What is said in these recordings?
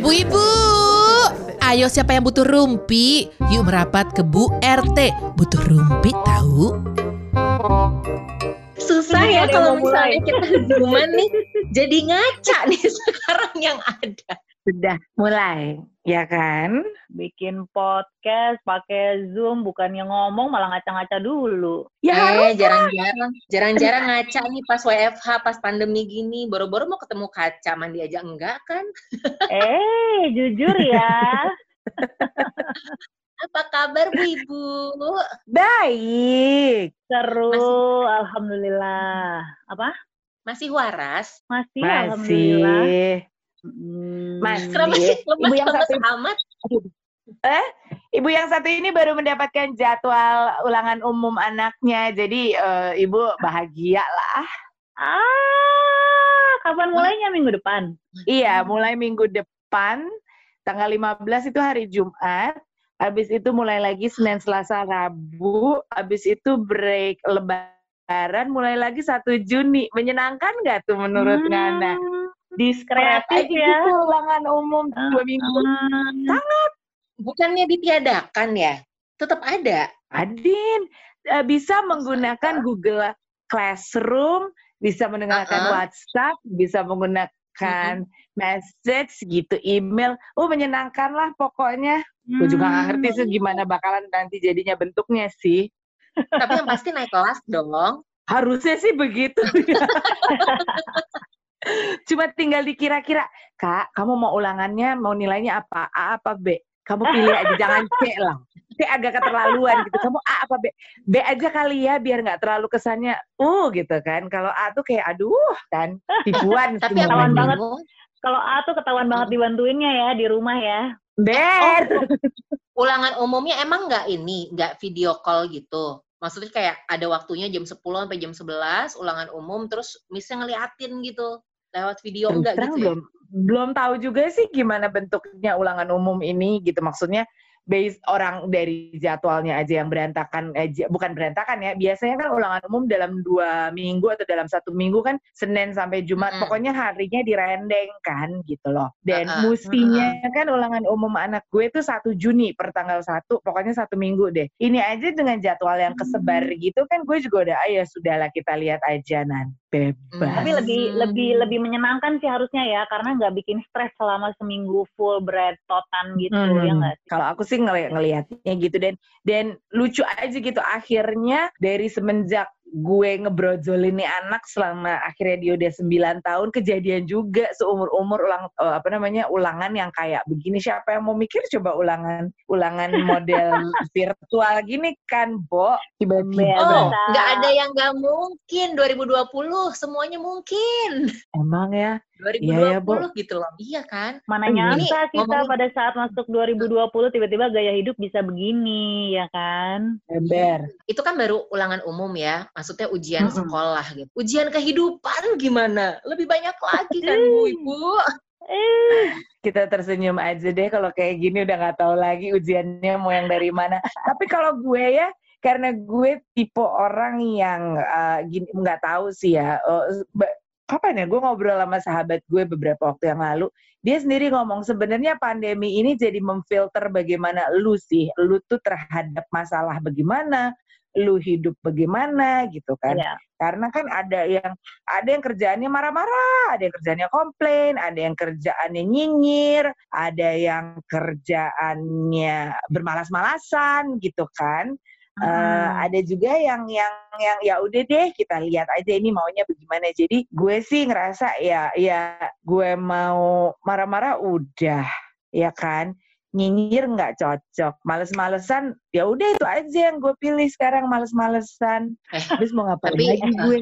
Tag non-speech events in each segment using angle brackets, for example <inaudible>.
Bu Ibu, ayo siapa yang butuh rumpi? Yuk merapat ke Bu RT. Butuh rumpi tahu? Susah ya kalau misalnya kita zooman nih, jadi ngaca nih <laughs> sekarang yang ada. Sudah mulai, ya kan? bikin podcast pakai Zoom bukannya ngomong malah ngaca-ngaca dulu. Ya eh, jarang-jarang, jarang-jarang ngaca nih pas WFH, pas pandemi gini. Boro-boro mau ketemu kaca, mandi aja enggak kan? eh, jujur ya. <laughs> Apa kabar Bu Ibu? baik. Seru, Masih- alhamdulillah. Apa? Masih waras? Masih, alhamdulillah. Hmm. Masih. Kenapa sih Ibu yang satu- amat? Ibu yang satu ini baru mendapatkan jadwal ulangan umum anaknya, jadi eh, ibu bahagia lah. Ah, kapan mulainya minggu depan? Iya, mulai minggu depan, tanggal 15 itu hari Jumat, habis itu mulai lagi Senin, Selasa, Rabu, habis itu break lebaran, mulai lagi 1 Juni. Menyenangkan nggak tuh menurut Hmm, Nana? Di kreatif ya. gitu ulangan umum dua minggu. Ah, Bukannya ditiadakan ya? Tetap ada. Adin, eh, bisa menggunakan Google Classroom, bisa menggunakan Uh-uh. WhatsApp, bisa menggunakan message gitu, email. Oh, menyenangkan lah pokoknya. Gue juga nggak ngerti sih gimana bakalan nanti jadinya bentuknya sih. Tapi yang pasti naik kelas dong. Harusnya sih begitu. <laughs> Cuma tinggal dikira-kira, Kak, kamu mau ulangannya, mau nilainya apa? A apa B? Kamu pilih aja, jangan C lah. C agak keterlaluan gitu. Kamu A apa B? B aja kali ya, biar nggak terlalu kesannya uh gitu kan. Kalau A tuh kayak aduh kan, tipuan Tapi Ketahuan banget. Kalau A tuh ketahuan banget dibantuinnya ya di rumah ya. Ber. ulangan umumnya emang nggak ini, nggak video call gitu. Maksudnya kayak ada waktunya jam 10 sampai jam 11, ulangan umum, terus misalnya ngeliatin gitu. Lewat video Terus enggak gitu ya? belum belum tahu juga sih gimana bentuknya ulangan umum ini gitu. Maksudnya based orang dari jadwalnya aja yang berantakan aja bukan berantakan ya. Biasanya kan ulangan umum dalam dua minggu atau dalam satu minggu kan Senin sampai Jumat. Mm-mm. pokoknya harinya direndeng kan gitu loh. Dan Uh-uh. mustinya kan ulangan umum anak gue itu satu Juni per tanggal satu. Pokoknya satu minggu deh. Ini aja dengan jadwal yang kesebar gitu kan gue juga udah ah ya sudahlah kita lihat aja nan bebas Tapi lebih lebih lebih menyenangkan sih harusnya ya karena nggak bikin stres selama seminggu full bread totan gitu Hmm, ya nggak? Kalau aku sih ngeli ngelihatnya gitu dan dan lucu aja gitu akhirnya dari semenjak gue ngebrojolin nih anak selama akhirnya dia udah 9 tahun kejadian juga seumur umur ulang eh, apa namanya ulangan yang kayak begini. Siapa yang mau mikir coba ulangan ulangan <laughs> model virtual gini kan Bo? Tiba-tiba. Ya, Oh, nggak ada yang nggak mungkin. 2020, semuanya mungkin. emang ya 2020 Iya ya, gitu loh. Iya kan? Mana nyangka kita ngomongin- pada saat masuk 2020 tiba-tiba gaya hidup bisa begini ya kan? ember Itu kan baru ulangan umum ya. Maksudnya ujian Mm-mm. sekolah gitu. Ujian kehidupan gimana? Lebih banyak lagi kan Bu Ibu? Eh, kita tersenyum aja deh kalau kayak gini udah nggak tahu lagi ujiannya mau yang dari mana. Tapi kalau gue ya karena gue tipe orang yang uh, gini nggak tahu sih ya. uh, kapan ya gue ngobrol sama sahabat gue beberapa waktu yang lalu dia sendiri ngomong sebenarnya pandemi ini jadi memfilter bagaimana lu sih lu tuh terhadap masalah bagaimana lu hidup bagaimana gitu kan Iya. karena kan ada yang ada yang kerjaannya marah-marah, ada yang kerjaannya komplain, ada yang kerjaannya nyinyir, ada yang kerjaannya bermalas-malasan gitu kan. Eh, Hmm. ada juga yang yang yang ya udah deh kita lihat aja ini maunya bagaimana. Jadi gue sih ngerasa ya ya gue mau marah-marah udah ya kan nyinyir nggak cocok males-malesan ya udah itu aja yang gue pilih sekarang males-malesan Eh, habis mau ngapain tapi, lagi gue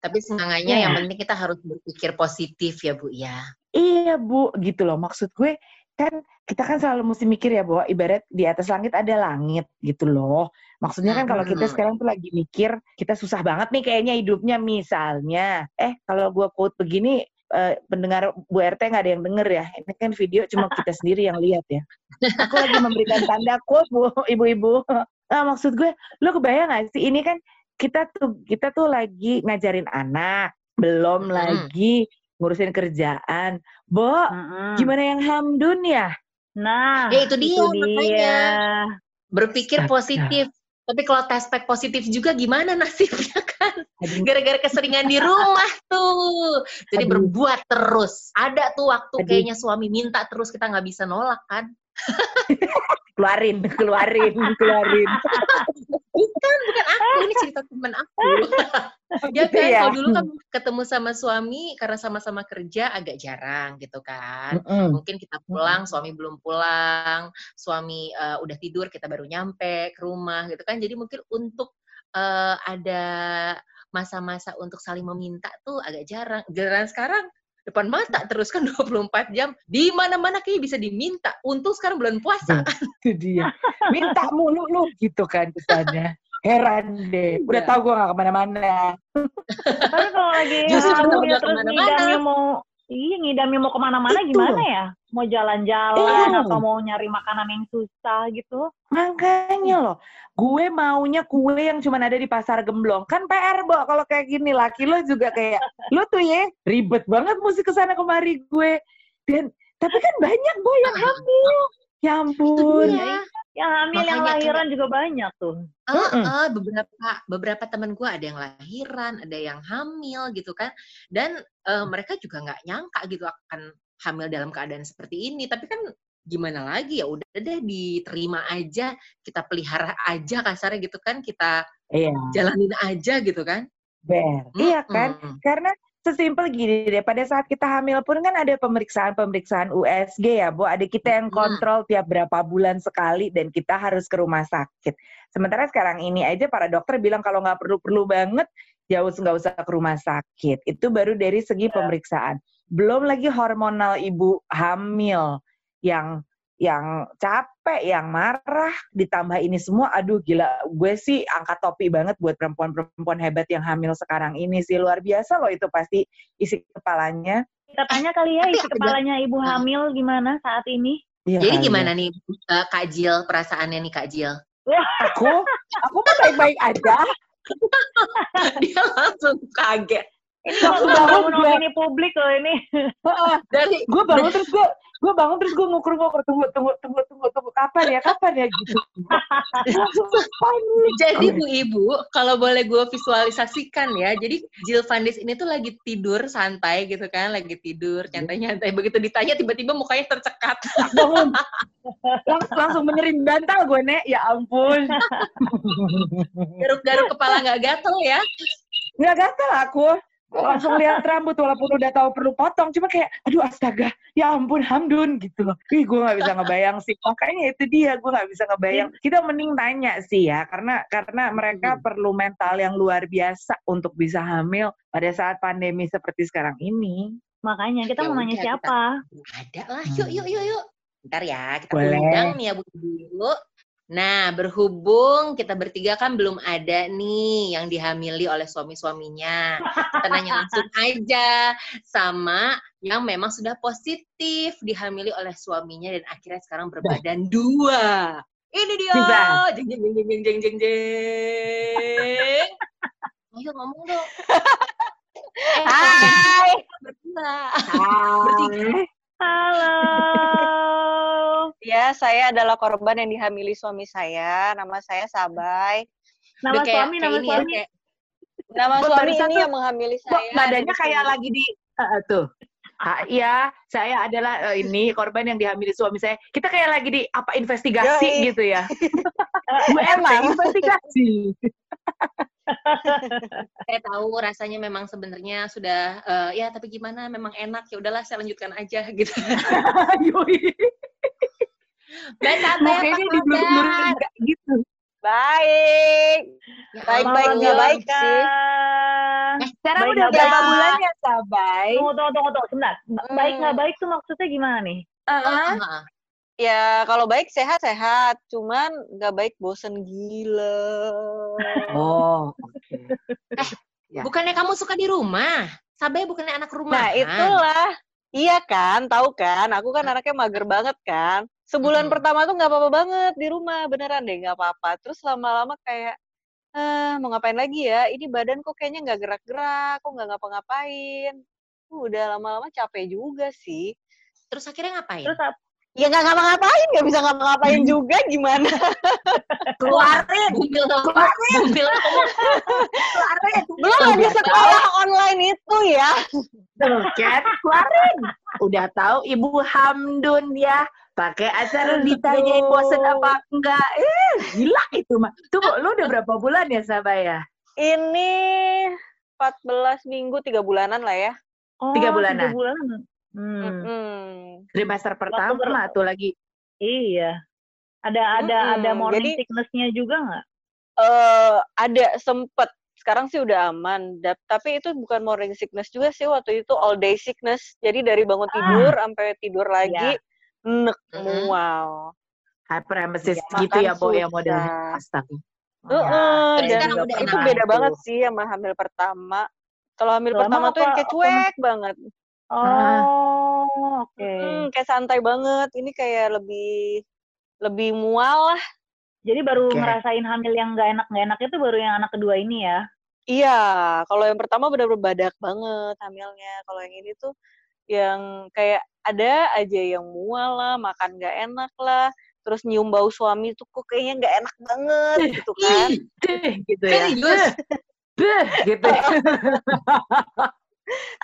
Tapi semangatnya Iya. yang penting kita harus berpikir positif ya Bu ya. Iya bu, gitu loh. Maksud gue kan kita kan selalu mesti mikir ya bahwa ibarat di atas langit ada langit gitu loh. Maksudnya kan kalau kita sekarang tuh lagi mikir kita susah banget nih kayaknya hidupnya misalnya. Eh kalau gue quote begini eh, pendengar Bu RT nggak ada yang denger ya. Ini kan video cuma <laughs> kita sendiri yang lihat ya. Aku lagi memberikan tanda quote bu, <laughs> ibu-ibu. Nah, maksud gue, lo kebayang gak sih ini kan kita tuh kita tuh lagi ngajarin anak belum Mm-mm. lagi ngurusin kerjaan. Bo, Mm-mm. gimana yang Hamdun ya? Nah, Ya, itu dia, makanya. Berpikir Astaga. positif. Tapi kalau tes pack positif juga gimana nasibnya kan? Gara-gara keseringan di rumah tuh. Jadi Aduh. berbuat terus. Ada tuh waktu Aduh. kayaknya suami minta terus kita nggak bisa nolak kan? <laughs> keluarin, keluarin, keluarin. Bukan, bukan aku. Ini cerita teman aku. <laughs> ya kan, ya? kalau dulu kan ketemu sama suami karena sama-sama kerja agak jarang gitu kan. Mm-mm. Mungkin kita pulang, suami belum pulang, suami eh, udah tidur, kita baru nyampe ke rumah gitu kan. Jadi mungkin untuk eh, ada masa-masa untuk saling meminta tuh agak jarang. Giliran sekarang depan mata terus kan 24 jam di mana-mana kayak bisa diminta. Untung sekarang bulan puasa. Itu dia. Minta mulu lu gitu kan kesannya. Heran deh. Udah Iya. tahu gue gak ke mana-mana. Tapi kalau lagi Justru udah terus ke mana-mana. mau iya ngidamnya mau ke mana-mana gimana ya? Mau jalan-jalan Iya. atau mau nyari makanan yang susah gitu? Makanya loh, gue maunya kue yang cuma ada di pasar gemblong. Kan PR, Bo, kalau kayak gini. Laki lo juga kayak, lo tuh ya, ribet banget mesti ke sana kemari gue. Dan, tapi kan banyak, Bo, yang hamil. Ya Itu ampun. dia. Yang hamil yang Makanya lahiran juga banyak tuh. Mm-mm. eh, beberapa beberapa teman gue ada yang lahiran, ada yang hamil gitu kan, dan eh, mereka juga nggak nyangka gitu akan hamil dalam keadaan seperti ini. Tapi kan gimana lagi ya udah deh diterima aja, kita pelihara aja kasarnya gitu kan, kita Iya, jalanin aja gitu kan. ber. Iya kan? Karena sesimpel gini deh, pada saat kita hamil pun kan ada pemeriksaan-pemeriksaan USG ya, Bu. Ada kita yang kontrol tiap berapa bulan sekali dan kita harus ke rumah sakit. Sementara sekarang ini aja para dokter bilang kalau nggak perlu-perlu banget, us- nggak usah ke rumah sakit. Itu baru dari segi pemeriksaan. Belum lagi hormonal ibu hamil yang yang capek, yang marah, ditambah ini semua, aduh gila, gue sih angkat topi banget buat perempuan-perempuan hebat yang hamil sekarang ini sih, luar biasa loh itu pasti isi kepalanya. Kita tanya kali ya Tapi isi kepalanya ibu hamil gimana saat ini? Iya Jadi gimana ya. nih eh, Kak Jil perasaannya nih Kak Jil? Aku, aku mah baik-baik aja. <laughs> Dia langsung kaget. Ini mau bangun bangun gue- opini publik loh ini. Dari gue bangun terus gue, gue bangun terus gue ngukur-ngukur, tunggu, tunggu, tunggu, tunggu, tunggu, kapan ya, kapan ya gitu. <laughs> Jadi Bu Ibu, kalau boleh gue visualisasikan ya, jadi Jill Vandis ini tuh lagi tidur santai gitu kan, lagi tidur nyantai-nyantai. Begitu ditanya tiba-tiba mukanya tercekat. bangun. Lang- langsung menyerim bantal gue, Nek. Ya ampun. Garuk-garuk kepala nggak gatel ya. Nggak gatel aku. Langsung lihat rambut walaupun udah tahu perlu potong. Cuma kayak, aduh astaga, ya ampun Hamdun gitu loh. Ih, gue nggak bisa ngebayang sih. Makanya itu dia, gue nggak bisa ngebayang. Kita mending tanya sih ya, karena karena mereka Hmm. perlu mental yang luar biasa untuk bisa hamil pada saat pandemi seperti sekarang ini. Makanya kita Ya mau nanya udah, siapa? Ada lah, yuk, yuk, yuk, yuk. Ntar ya, kita Boleh. undang nih ya Bu dulu. Nah, berhubung kita bertiga kan belum ada nih yang dihamili oleh suami-suaminya. Kita nanya langsung <laughs> aja sama yang memang sudah positif dihamili oleh suaminya dan akhirnya sekarang berbadan dua. Ini dia. Bisa. Jeng jeng jeng jeng jeng jeng jeng. <laughs> Ayo ngomong dong. Hai. berdua. Hai. Halo. Ya, saya adalah korban yang dihamili suami saya. Nama saya Sabay. Nama Udah kayak- suami, kayak nama ini ya, suami. kayak- Nama Gua suami ini tuh- yang menghamili saya. nadanya Terus kayak lagi di Ah, tuh. Ah, iya, saya adalah eh, ini korban yang dihamili suami saya. Kita kayak lagi di apa investigasi Yoi. gitu ya. <laughs> Bu Emang. investigasi. <laughs> saya tahu rasanya memang sebenarnya sudah eh, ya tapi gimana memang enak ya udahlah saya lanjutkan aja gitu. <laughs> Mbak Tante apa kabar? gitu. Baik. Ya Baik-baik ampun. nggak baik sih. Sekarang Baik udah berapa baik? bulan ya, Sabai? Tunggu, tunggu, tunggu, tunggu. Sebentar. Ba- Baik Hmm. nggak baik tuh maksudnya gimana nih? Heeh. Heeh. Ya, kalau baik sehat-sehat. Cuman nggak baik bosen gila. Oh, oke. <laughs> Ya. Bukannya kamu suka di rumah? Sabai bukannya anak rumah. Nah, itulah. Iya kan, tahu kan? Aku kan anaknya mager banget kan. Sebulan Mm-mm. pertama tuh nggak apa-apa banget di rumah, beneran deh nggak apa-apa. Terus lama-lama kayak eh mau ngapain lagi ya? Ini badan kok kayaknya nggak gerak-gerak, kok nggak ngapa-ngapain. Uh, udah lama-lama capek juga sih. Terus akhirnya ngapain? Terus Ya nggak ngapa-ngapain, nggak bisa ngapa-ngapain juga gimana? <laughs> Keluarin, bumil kamu keluarin. Belum ada sekolah online itu ya. Tuh kan, keluarin. Udah tahu Ibu Hamdun ya. Pakai acara ditanyain bosen apa enggak. Eh, gila itu mah. Tuh, lu udah berapa bulan ya Sabah ya? Ini 14 minggu, tiga bulanan lah ya. oh, Tiga bulanan. Tiga bulanan. Hmm. Mm-mm. Trimester pertama ber- tuh lagi. Iya. Ada ada Mm-mm, ada morning jadi- sickness-nya juga nggak? eh ada sempet sekarang sih udah aman tapi itu bukan morning sickness juga sih waktu itu all day sickness jadi dari bangun tidur sampai tidur lagi nek mual Hyperemesis Ya, gitu ya, Bo, ya modelnya. Astaga. Heeh, Terus dan sekarang udah itu beda tuh. banget sih sama hamil pertama kalau hamil Lama pertama tuh yang apa- kayak cuek banget Oh, oke. Hmm, kayak santai banget ini kayak lebih lebih mual lah Jadi baru Oke. ngerasain hamil yang nggak enak nggak enak itu baru yang anak kedua ini ya? Iya, kalau yang pertama benar-benar badak banget hamilnya. Kalau yang ini tuh yang kayak ada aja yang mual lah, makan nggak enak lah, terus nyium bau suami tuh kok kayaknya nggak enak banget gitu kan. Gitu ya. Gitu. <laughs>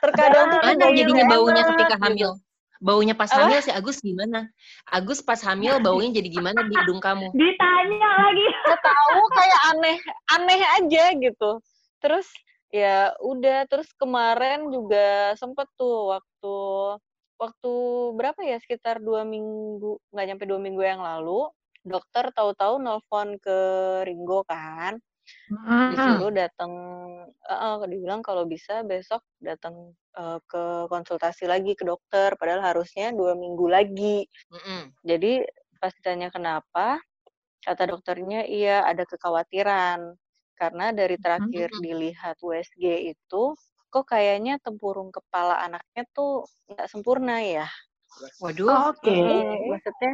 Terkadang tuh Mana baunya jadinya baunya enak ketika gitu. hamil? Baunya pas hamil si Agus gimana? Agus pas hamil <laughs> baunya jadi gimana di hidung kamu? Ditanya lagi. Tahu kayak aneh, aneh aja gitu. Terus ya udah, terus kemarin juga sempet tuh waktu waktu berapa ya sekitar dua minggu nggak nyampe dua minggu yang lalu dokter tahu-tahu nelpon ke Ringo kan disuruh datang eh, eh, dibilang kalau bisa besok datang eh, ke konsultasi lagi ke dokter padahal harusnya dua minggu lagi Mm-mm. jadi pas ditanya kenapa kata dokternya iya ada kekhawatiran karena dari terakhir Hmm. dilihat USG itu kok kayaknya tempurung kepala anaknya tuh nggak sempurna ya Waduh. Oke. Mm, maksudnya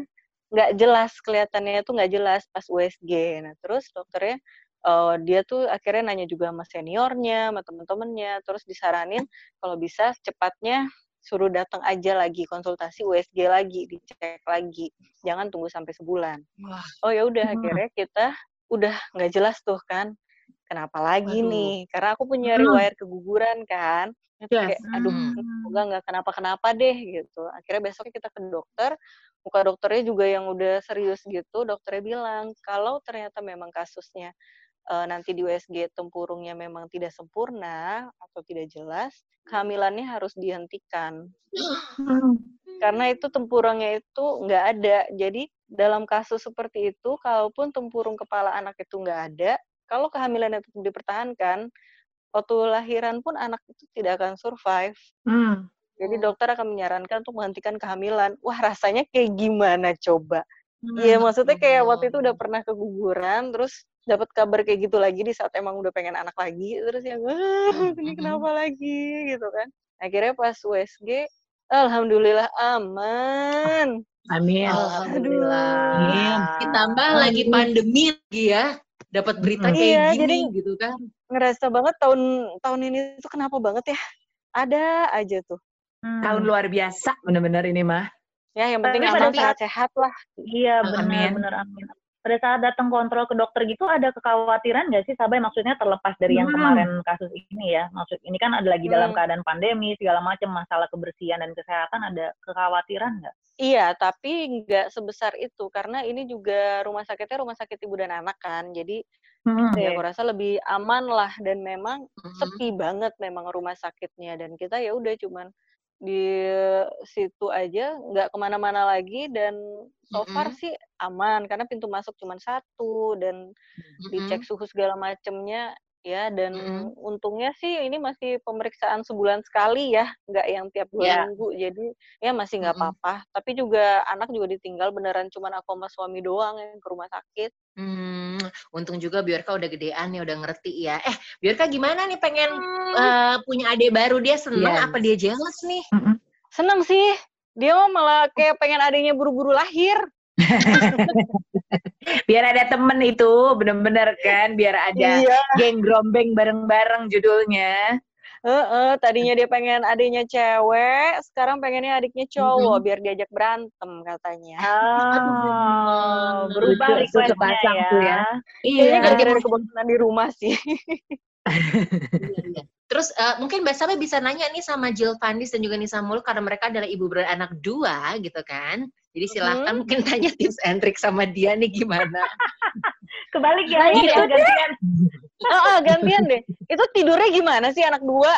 nggak jelas kelihatannya tuh nggak jelas pas USG. Nah terus dokternya eh, dia tuh akhirnya nanya juga sama seniornya, sama temen-temennya, terus disaranin kalau bisa secepatnya suruh datang aja lagi konsultasi USG lagi, dicek lagi, jangan tunggu sampai sebulan. Wah. Oh ya udah Hmm. akhirnya kita udah nggak jelas tuh kan, kenapa lagi Waduh. nih? Karena aku punya Hmm. riwayat keguguran kan, Yes. kayak aduh Hmm. semoga nggak kenapa-kenapa deh gitu. Akhirnya besoknya kita ke dokter, muka dokternya juga yang udah serius gitu, dokternya bilang kalau ternyata memang kasusnya eh, nanti di USG tempurungnya memang tidak sempurna atau tidak jelas, kehamilannya harus dihentikan Hmm. karena itu tempurungnya itu nggak ada. Jadi dalam kasus seperti itu, kalaupun tempurung kepala anak itu nggak ada, kalau kehamilan itu dipertahankan, waktu lahiran pun anak itu tidak akan survive. Hmm. Jadi dokter akan menyarankan untuk menghentikan kehamilan. Wah rasanya kayak gimana coba? Iya maksudnya kayak waktu itu udah pernah keguguran, terus dapat kabar kayak gitu lagi di saat emang udah pengen anak lagi, terus yang "Ah, ini Mhm. kenapa lagi gitu kan? Akhirnya pas USG, alhamdulillah aman. Amin. Alhamdulillah. Amin. Ditambah lagi pandemi lagi ya. Dapat berita Mm-mm. kayak Iya, gini jadi- gitu kan. Ngerasa banget tahun tahun ini tuh kenapa banget ya? Ada aja tuh. Hmm. Tahun luar biasa bener-bener ini mah. Ya yang penting aman pada saat- sehat-sehat lah. Iya Amin. benar benar amin. Pada saat datang kontrol ke dokter gitu ada kekhawatiran nggak sih Sabay maksudnya terlepas dari yang Hmm. kemarin kasus ini ya maksud ini kan ada lagi dalam Hmm. keadaan pandemi segala macam masalah kebersihan dan kesehatan ada kekhawatiran nggak? Iya, tapi nggak sebesar itu karena ini juga rumah sakitnya rumah sakit ibu dan anak kan. Jadi Hmm. ya aku rasa lebih aman lah dan memang Mhm. sepi banget memang rumah sakitnya dan kita ya udah cuman di situ aja nggak ke mana-mana lagi dan so far Mhm. sih aman karena pintu masuk cuma satu dan Mhm. dicek suhu segala macemnya ya dan Mhm. untungnya sih ini masih pemeriksaan sebulan sekali ya nggak yang tiap dua Ya. minggu jadi ya masih nggak Mhm. apa-apa tapi juga anak juga ditinggal beneran cuma aku sama suami doang yang ke rumah sakit Hmm, untung juga Biorka udah gedean nih, udah ngerti ya. Eh, Biorka gimana nih pengen Hmm. eh, punya adik baru? Dia seneng Yes. apa dia jealous nih? seneng sih dia malah kayak pengen adanya buru-buru lahir <laughs> Biar ada temen itu, bener-bener kan, biar ada Iya. geng grombeng bareng-bareng judulnya. Heeh, tadinya dia pengen adiknya cewek, sekarang pengennya adiknya cowok biar diajak berantem katanya. Oh, berubah requestnya pasang ya. tuh ya. Kayaknya Iya. gara-gara ada kebosanan di rumah sih. Iya, iya. Terus eh, mungkin Mbak Sabe bisa nanya nih sama Jill Fandis dan juga Nisa Muluk karena mereka adalah ibu beranak dua gitu kan. Jadi silahkan Mhm. mungkin tanya tips and trick sama dia nih gimana. <laughs> Kebalik ya, Gitu ya gantian. Heeh, gantian deh. Itu tidurnya gimana sih anak dua?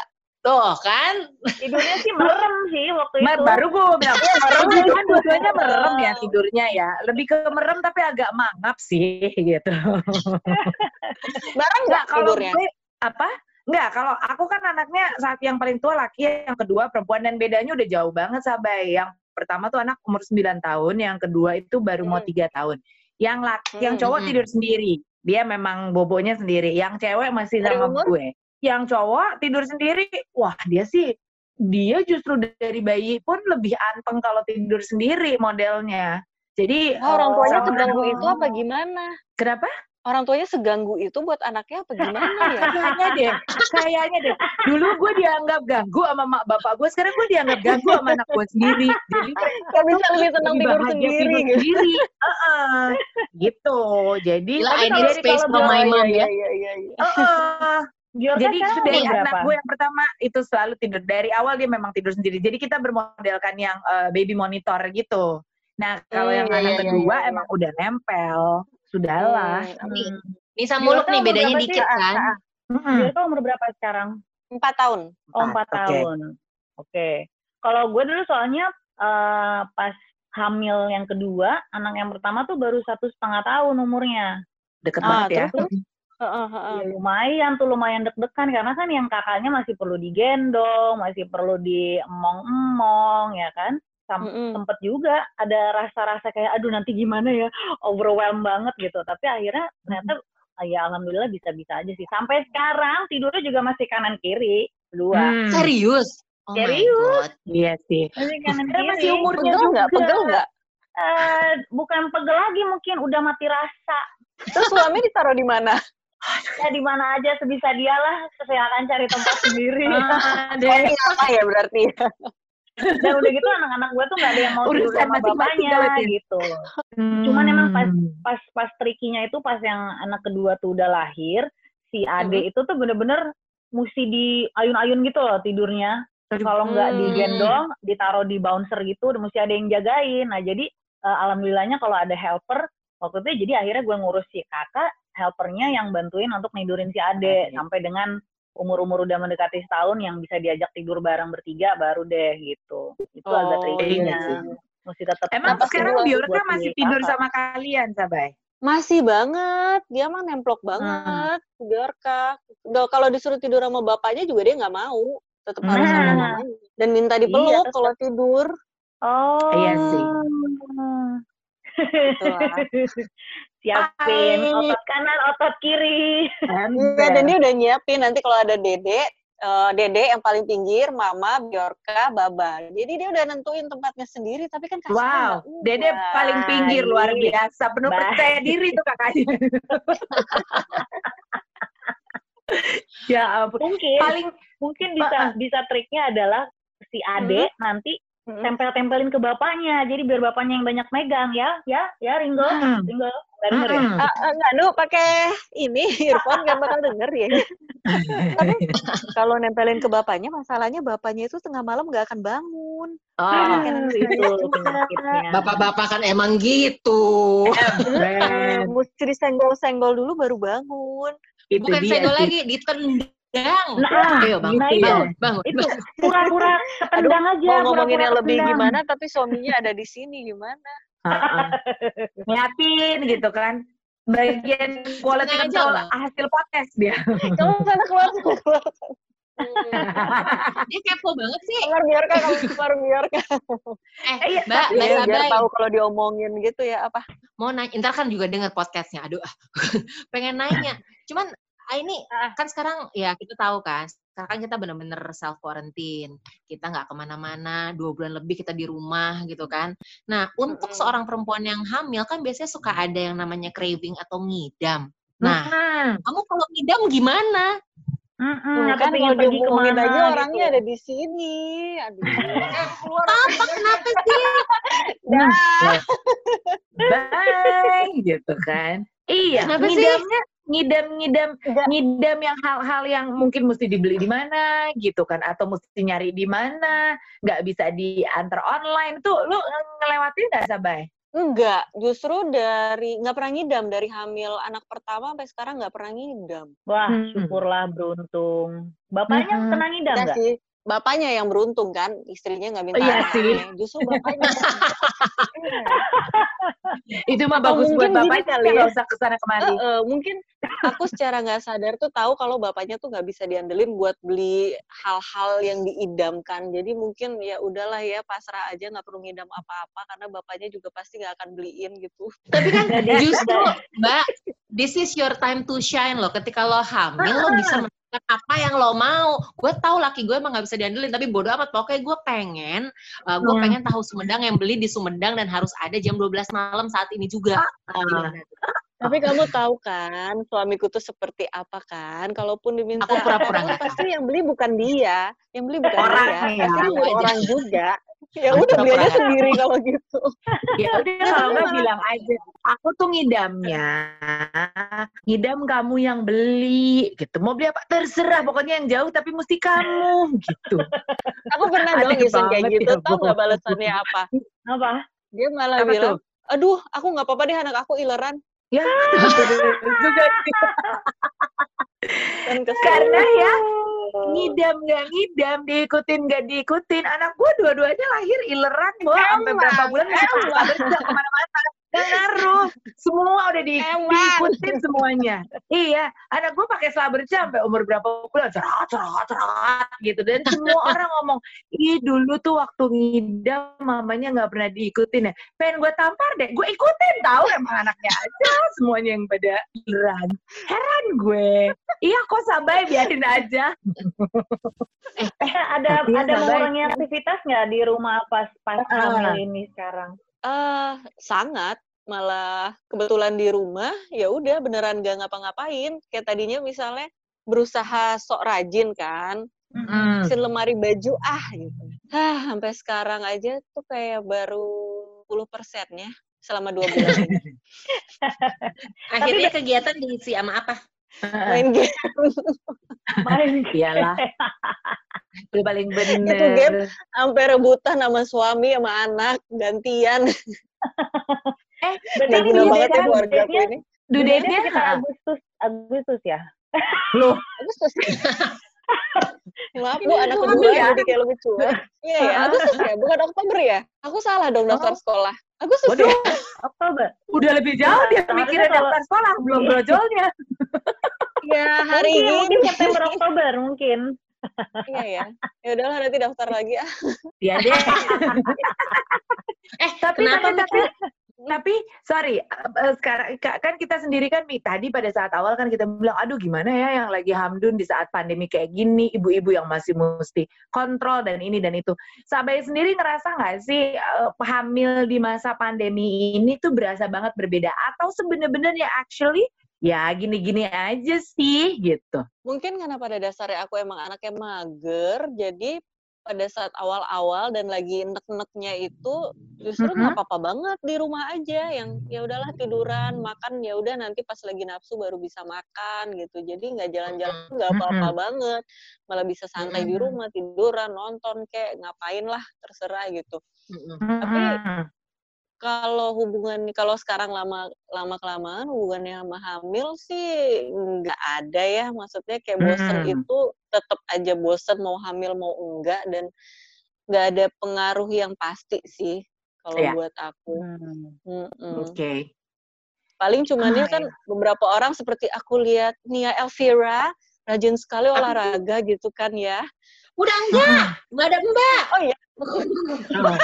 Tuh kan. Tidurnya sih merem sih waktu itu. baru gue bilang, merem itu kan dua-duanya merem ya <laughs> tidurnya ya. Lebih ke merem tapi agak mangap sih gitu. <laughs> Bareng nggak Enggak kalau gue apa? Enggak, kalau aku kan anaknya saat yang paling tua laki, yang kedua perempuan dan bedanya udah jauh banget Sabai. Yang pertama tuh anak umur 9 tahun, yang kedua itu baru mau Hmm. tiga tahun. Yang laki, yang Hmm, cowok hmm. tidur sendiri. Dia memang bobonya sendiri. Yang cewek masih Dari sama umur? gue. Yang cowok tidur sendiri, wah dia sih dia justru dari bayi pun lebih anteng kalau tidur sendiri modelnya. Jadi Wah, orang tuanya sama- seganggu itu apa gimana? Kenapa? Orang tuanya seganggu itu buat anaknya apa gimana ya? Kayaknya deh, kayaknya deh. Dulu gue dianggap ganggu sama mak bapak gue, sekarang gue dianggap ganggu sama anak gue sendiri. Jadi Gak bisa lebih tenang tidur sendiri tidur gitu. sendiri. Heeh. gitu. Jadi Gila, tapi I need dari space gue- my mom ya. iya, iya, iya. <laughs> Giorga Jadi sekarang dari umur anak berapa? gue yang pertama itu selalu tidur dari awal dia memang tidur sendiri. Jadi kita bermodelkan yang eh, baby monitor gitu. Nah kalau Hmm, yang iya, anak iya, kedua iya, iya. emang udah nempel, sudahlah. Hmm, Nih. Nisa Giorga Muluk nih bedanya berapa sih? dikit Ah, kan. Giorga umur berapa sekarang? Empat tahun. Oh, Empat, oke. tahun. Oke. Kalau gue dulu soalnya eh, pas hamil yang kedua, anak yang pertama tuh baru satu setengah tahun umurnya. Deket Ah, banget ya. terus? Heeh, heeh. Ya, lumayan tuh lumayan deg-degan karena kan yang kakaknya masih perlu digendong, masih perlu diemong-emong ya kan. Sam- Mm-mm. sempet juga ada rasa-rasa kayak aduh nanti gimana ya overwhelm banget gitu tapi akhirnya ternyata ah, ya alhamdulillah bisa-bisa aja sih sampai sekarang tidurnya juga masih kanan kiri kedua Hmm, Serius? Oh Serius? Iya sih. masih kanan Karena kiri masih umurnya Pegel nggak? juga. Pegel nggak? Eh, bukan pegel lagi mungkin udah mati rasa Terus suami ditaruh di mana? <laughs> ya di mana aja sebisa dialah kesehatan cari tempat sendiri Ah, <laughs> apa ya berarti? <laughs> dan udah gitu anak-anak gue tuh nggak ada yang mau tidur sama bapaknya ya. gitu Cuman emang pas Hmm. pas pas trikinya itu pas yang anak kedua tuh udah lahir si ade Hmm. itu tuh bener-bener mesti di ayun-ayun gitu loh tidurnya kalau nggak Hmm. digendong ditaruh di bouncer gitu udah mesti ada yang jagain nah jadi eh, alhamdulillahnya kalau ada helper waktu itu jadi akhirnya gue ngurus si kakak helpernya yang bantuin untuk nidurin si ade Ade. sampai dengan umur-umur udah mendekati setahun yang bisa diajak tidur bareng bertiga baru deh gitu itu agak Oh, trikinya iya sih. mesti tetap Emang Apa sekarang Biorka masih si tidur kakak. sama kalian, Sabai? Masih banget, dia mah nemplok banget, Biorka. Udah kalau disuruh tidur sama bapaknya juga dia nggak mau, tetap harus sama Nah. mamanya. Dan minta Iya, dipeluk tetep. kalau tidur. Oh. Iya sih. <laughs> Gitu. Siapin Hai. otot kanan, otot kiri. Iya, dan dia udah nyiapin nanti kalau ada dede, eh, dede yang paling pinggir, mama, Biorka, baba. Jadi dia udah nentuin tempatnya sendiri, tapi kan Wow, Dede paling pinggir luar biasa, penuh Baik. percaya diri tuh kakaknya. <laughs> ya ampun. Mungkin Paling mungkin bisa bisa triknya adalah si ade nanti tempel-tempelin ke bapaknya. Jadi biar bapaknya yang banyak megang ya. Ya, ya Ringo. Hmm. Ringo. Nggak denger ya? Mm-mm. Ah, ah, enggak, Nu, pakai ini <laughs> earphone nggak bakal denger ya. <laughs> Tapi kalau nempelin ke bapaknya, masalahnya bapaknya itu tengah malam nggak akan bangun. Oh, Ah, itu. Bapak-bapak kan emang gitu. Ben. Mesti disenggol-senggol dulu baru bangun. itu Bukan dia senggol lagi, ditendang. Nah, Ayo bangun, nah itu. bangun. Itu pura-pura <laughs> ketendang aja. Mau ngomongin pura-pura yang lebih ketendang. gimana, tapi suaminya ada di sini gimana? <laughs> Nyiapin gitu kan. Bagian quality control loh. hasil podcast dia. <laughs> Kamu sana keluar, sana keluar. Dia kepo banget sih. Keluar biarkan, keluar biarkan. Eh, iya, Mbak, Mbak Ya, Sabai, tahu kalau diomongin gitu ya apa. mau nanya, ntar kan juga denger podcastnya. Aduh, ah. pengen nanya. Cuman ah, ini Ah. kan sekarang ya kita tahu kan sekarang kan kita bener-bener self quarantine, kita nggak ke mana-mana, dua bulan lebih kita di rumah gitu kan. Nah, untuk Mm-mm. seorang perempuan yang hamil kan biasanya suka ada yang namanya craving atau ngidam. Nah, Mm-mm. kamu kalau ngidam gimana? Hmm, atau kan kalau pergi diomongin ke mana aja gitu. orangnya ada di sini. Aduh. <laughs> Eh, kenapa sih? <laughs> Nah, Dah. bye gitu kan. Iya, Kenapa ngidamnya Enggak. ngidam yang hal-hal yang mungkin mesti dibeli di mana gitu kan atau mesti nyari di mana, nggak bisa diantar online tuh lu ngelewatin nggak Sabay? Enggak, justru dari nggak pernah ngidam dari hamil anak pertama sampai sekarang nggak pernah ngidam. Wah, Hmm. syukurlah beruntung. Bapaknya Mm-mm. pernah ngidam Enggak nggak? sih, bapaknya yang beruntung kan, istrinya nggak minta Iya sih. anaknya. Justru bapaknya. <laughs> Itu mah Atau bagus buat bapaknya kali nggak ya. usah ke sana kemari. Eh, eh, mungkin aku secara nggak sadar tuh tahu kalau bapaknya tuh nggak bisa diandelin buat beli hal-hal yang diidamkan. Jadi mungkin ya udahlah ya pasrah aja nggak perlu ngidam apa-apa karena bapaknya juga pasti nggak akan beliin gitu. Tapi kan <laughs> justru, Mbak, this is your time to shine loh. Ketika lo hamil, lo bisa melakukan apa yang lo mau. Gue tahu laki gue emang gak bisa diandelin, tapi bodo amat. Pokoknya gue pengen, uh, gue Hmm. pengen tahu Sumedang yang beli di Sumedang dan harus ada jam 12 malam saat ini juga. Ah. Tapi kamu tahu kan suamiku tuh seperti apa kan? Kalaupun diminta Aku pura-pura <laughs> pasti yang beli bukan dia, yang beli bukan Orangnya dia, ya. pasti orang juga. Ya Aku udah beli aja pura-pura. sendiri kalau gitu. <laughs> Ya udah Ya, kalau nggak bilang aja, aku tuh ngidamnya, ngidam kamu yang beli gitu. Mau beli apa terserah, pokoknya yang jauh tapi mesti kamu gitu. <laughs> Aku pernah dong iseng kayak gitu, ya, tau nggak balasannya apa? Apa? Dia malah Apa bilang, tuh? aduh aku nggak apa-apa deh anak aku ileran. Ya, juga <laughs> karena ya ngidam nggak ngidam, diikutin nggak diikutin. Anak gua dua-duanya lahir ileran, gua sampai berapa bulan nggak ke mana-mana. Nggak ngaruh, semua udah di, Emang. diikutin semuanya. Iya, anak gua pakai Slumberjam sampai umur berapa bulan, cerat, cerat, cerat, gitu. Dan semua <laughs> orang ngomong, ih dulu tuh waktu ngidam mamanya nggak pernah diikutin ya. Pengen gue tampar deh, gue ikutin tahu emang anaknya aja semuanya yang pada ileran. Heran gue. Iya kok sabai biarin aja. Eh, ada ya, ada Sabai. mengurangi aktivitas nggak di rumah pas pas hamil ini sekarang? Eh, sangat malah kebetulan di rumah ya udah beneran gak ngapa-ngapain kayak tadinya misalnya berusaha sok rajin kan Hmm. sin lemari baju ah gitu ah sampai sekarang aja tuh kayak baru 10 persennya selama dua bulan. <laughs> Akhirnya kegiatan diisi sama apa? main game Main Iyalah. Itu paling Itu game. bener. sampai rebutan sama suami sama anak gantian <laughs> Eh, Berarti guna due banget ya keluarga aku ini sekitar ha? Agustus Agustus ya. Loh, Agustus <laughs> maaf bu anak kedua ya? jadi kayak lebih cuek iya ya. Agustus ya bukan Oktober ya aku salah dong daftar sekolah Agustus Waduh. ya Oktober. udah lebih jauh dia mikirin daftar sekolah, belum brojolnya. ya hari ini mungkin September Oktober mungkin. iya ya ya udahlah nanti daftar lagi ah Iya deh. <laughs> Eh, tapi kenapa tapi, tapi tapi sorry eh, eh, sekarang ka- kan kita sendiri kan tadi pada saat awal kan kita bilang aduh gimana ya yang lagi hamdun di saat pandemi kayak gini ibu-ibu yang masih mesti kontrol dan ini dan itu. Sabai sendiri ngerasa nggak sih eh, hamil di masa pandemi ini tuh berasa banget berbeda? Atau sebenarnya actually ya gini-gini aja sih gitu. Mungkin karena pada dasarnya aku emang anaknya mager jadi pada saat awal-awal dan lagi nek-neknya itu justru nggak apa-apa banget di rumah aja yang ya udahlah tiduran makan ya udah nanti pas lagi nafsu baru bisa makan gitu jadi nggak jalan-jalan nggak apa-apa banget malah bisa santai di Mm-mm. rumah tiduran nonton kayak ngapain lah terserah gitu Mm-mm. Tapi Mm-mm. Kalau hubungan kalau sekarang lama lama kelamaan hubungannya sama hamil sih nggak ada ya maksudnya kayak bosen Hmm. itu tetap aja bosen mau hamil mau enggak dan nggak ada pengaruh yang pasti sih kalau Iya. buat aku Hmm. Mm-mm. oke paling cumannya Ah, kan beberapa orang seperti aku lihat Nia Elvira rajin sekali olahraga gitu kan ya Udah enggak, enggak ada mbak. oh iya Oh.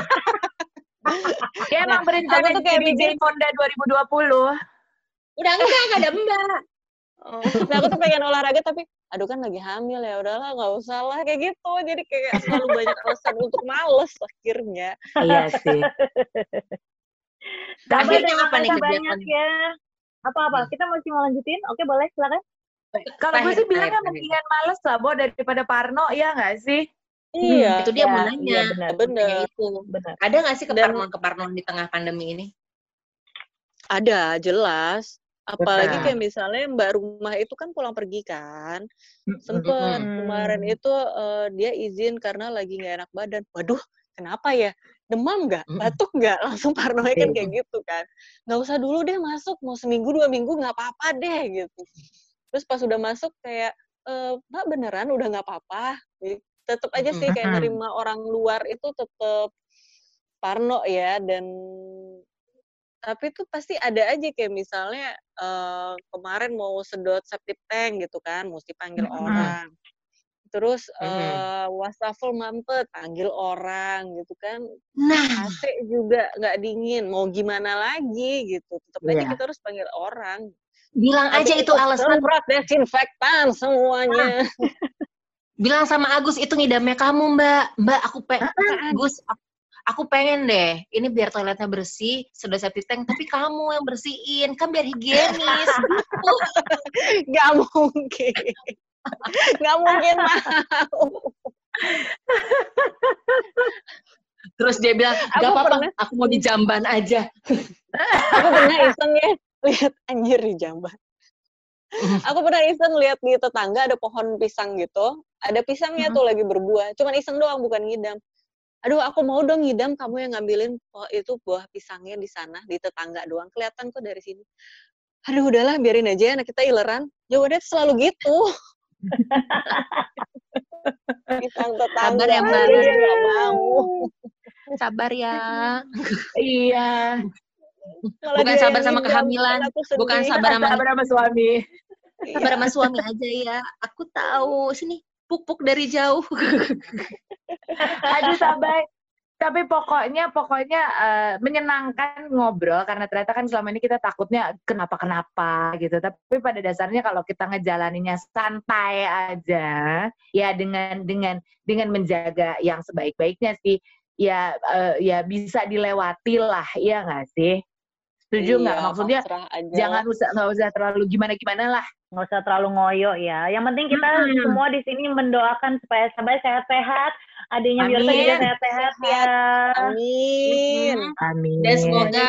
Dia emang berencana tuh kayak Jane Fonda 2020. Udah enggak, enggak ada mbak. Oh. nah aku tuh pengen olahraga tapi aduh kan lagi hamil ya udahlah nggak usah lah kayak gitu jadi kayak selalu banyak alasan untuk males akhirnya Iya sih. Sabar, Akhirnya terima apa nih banyak ya. Apa-apa? Kita masih mau lanjutin? Oke, boleh silakan. Kalau gue sih bilangnya mendingan males lah, Bo, daripada Parno, ya nggak sih? Iya itu dia Ya, mau iya, nanya. benar. Tanya itu. Benar. Ada nggak sih keparnoan-keparnoan di tengah pandemi ini? ada jelas apalagi kayak misalnya mbak rumah itu kan pulang pergi kan sempet Mm-mm. kemarin itu eh, dia izin karena lagi nggak enak badan waduh kenapa ya demam nggak batuk nggak <laughs> langsung parnonya kan Iya. kayak gitu kan nggak usah dulu deh masuk mau seminggu dua minggu nggak apa-apa deh gitu terus pas udah masuk kayak e, mbak beneran udah nggak apa-apa tetap aja sih kayak nerima orang luar itu tetap parno ya dan tapi tuh pasti ada aja kayak misalnya eh, kemarin mau sedot septic tank gitu kan mesti panggil Mm-mm. orang terus Mm. eh, wastafel mampet panggil orang gitu kan Nah, AC juga nggak dingin mau gimana lagi gitu tetap aja Iya. kita harus panggil orang bilang aja Tapi itu alasan. semprot desinfektan semuanya <laughs> Bilang sama Agus itu ngidamnya kamu, Mbak. Mbak, aku pe Apaan? Gus, aku, aku pengen deh. Ini biar toiletnya bersih, sudah septic tank, tapi kamu yang bersihin, kan biar higienis. <laughs> nggak mungkin nggak mungkin mau Terus dia bilang, Aku gak apa-apa, pernah- aku mau di jamban aja. aku pernah iseng ya lihat anjir di jamban aku pernah iseng lihat di tetangga ada pohon pisang gitu ada pisangnya tuh lagi berbuah cuman iseng doang bukan ngidam aduh aku mau dong ngidam kamu yang ngambilin oh, itu buah pisangnya di sana di tetangga doang kelihatan kok dari sini aduh udahlah biarin aja anak kita ileran jawabannya selalu gitu <laughs> pisang tetangga Sabar ya, Mbak. dia nggak mau Sabar ya. <laughs> Iya. Malah Bukan sabar yang sama kehamilan, kan bukan sabar sama <laughs> Sabar sama suami. sabar sama suami aja ya. Aku tahu. Sini, pupuk dari jauh. <laughs> Aduh sabar. Tapi pokoknya pokoknya eh, menyenangkan ngobrol karena ternyata kan selama ini kita takutnya kenapa-kenapa gitu. Tapi pada dasarnya kalau kita ngejalaninnya santai aja, ya dengan dengan dengan menjaga yang sebaik-baiknya sih, ya eh, ya bisa dilewati lah, iya nggak sih? Setuju nggak? Iya, Maksudnya jangan usah nggak usah terlalu gimana-gimana lah. nggak usah terlalu ngoyo ya. Yang penting kita Mm-mm. semua di sini mendoakan supaya Sabar sehat-sehat, adiknya Biorta juga sehat-sehat ya. Sehat. Amin. Amin. Dan semoga.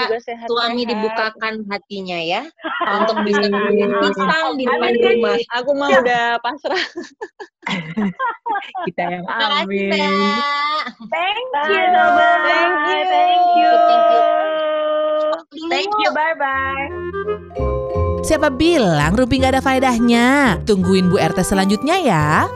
Suami dibukakan hatinya ya. <laughs> Untuk bisa pisang di depan Amin. rumah. Aku mah udah pasrah. <laughs> kita yang amin. Thank you. Thank you. Thank you. Thank you. Thank you. Bye bye. Siapa bilang Rumpi nggak ada faedahnya? Tungguin Bu RT selanjutnya ya.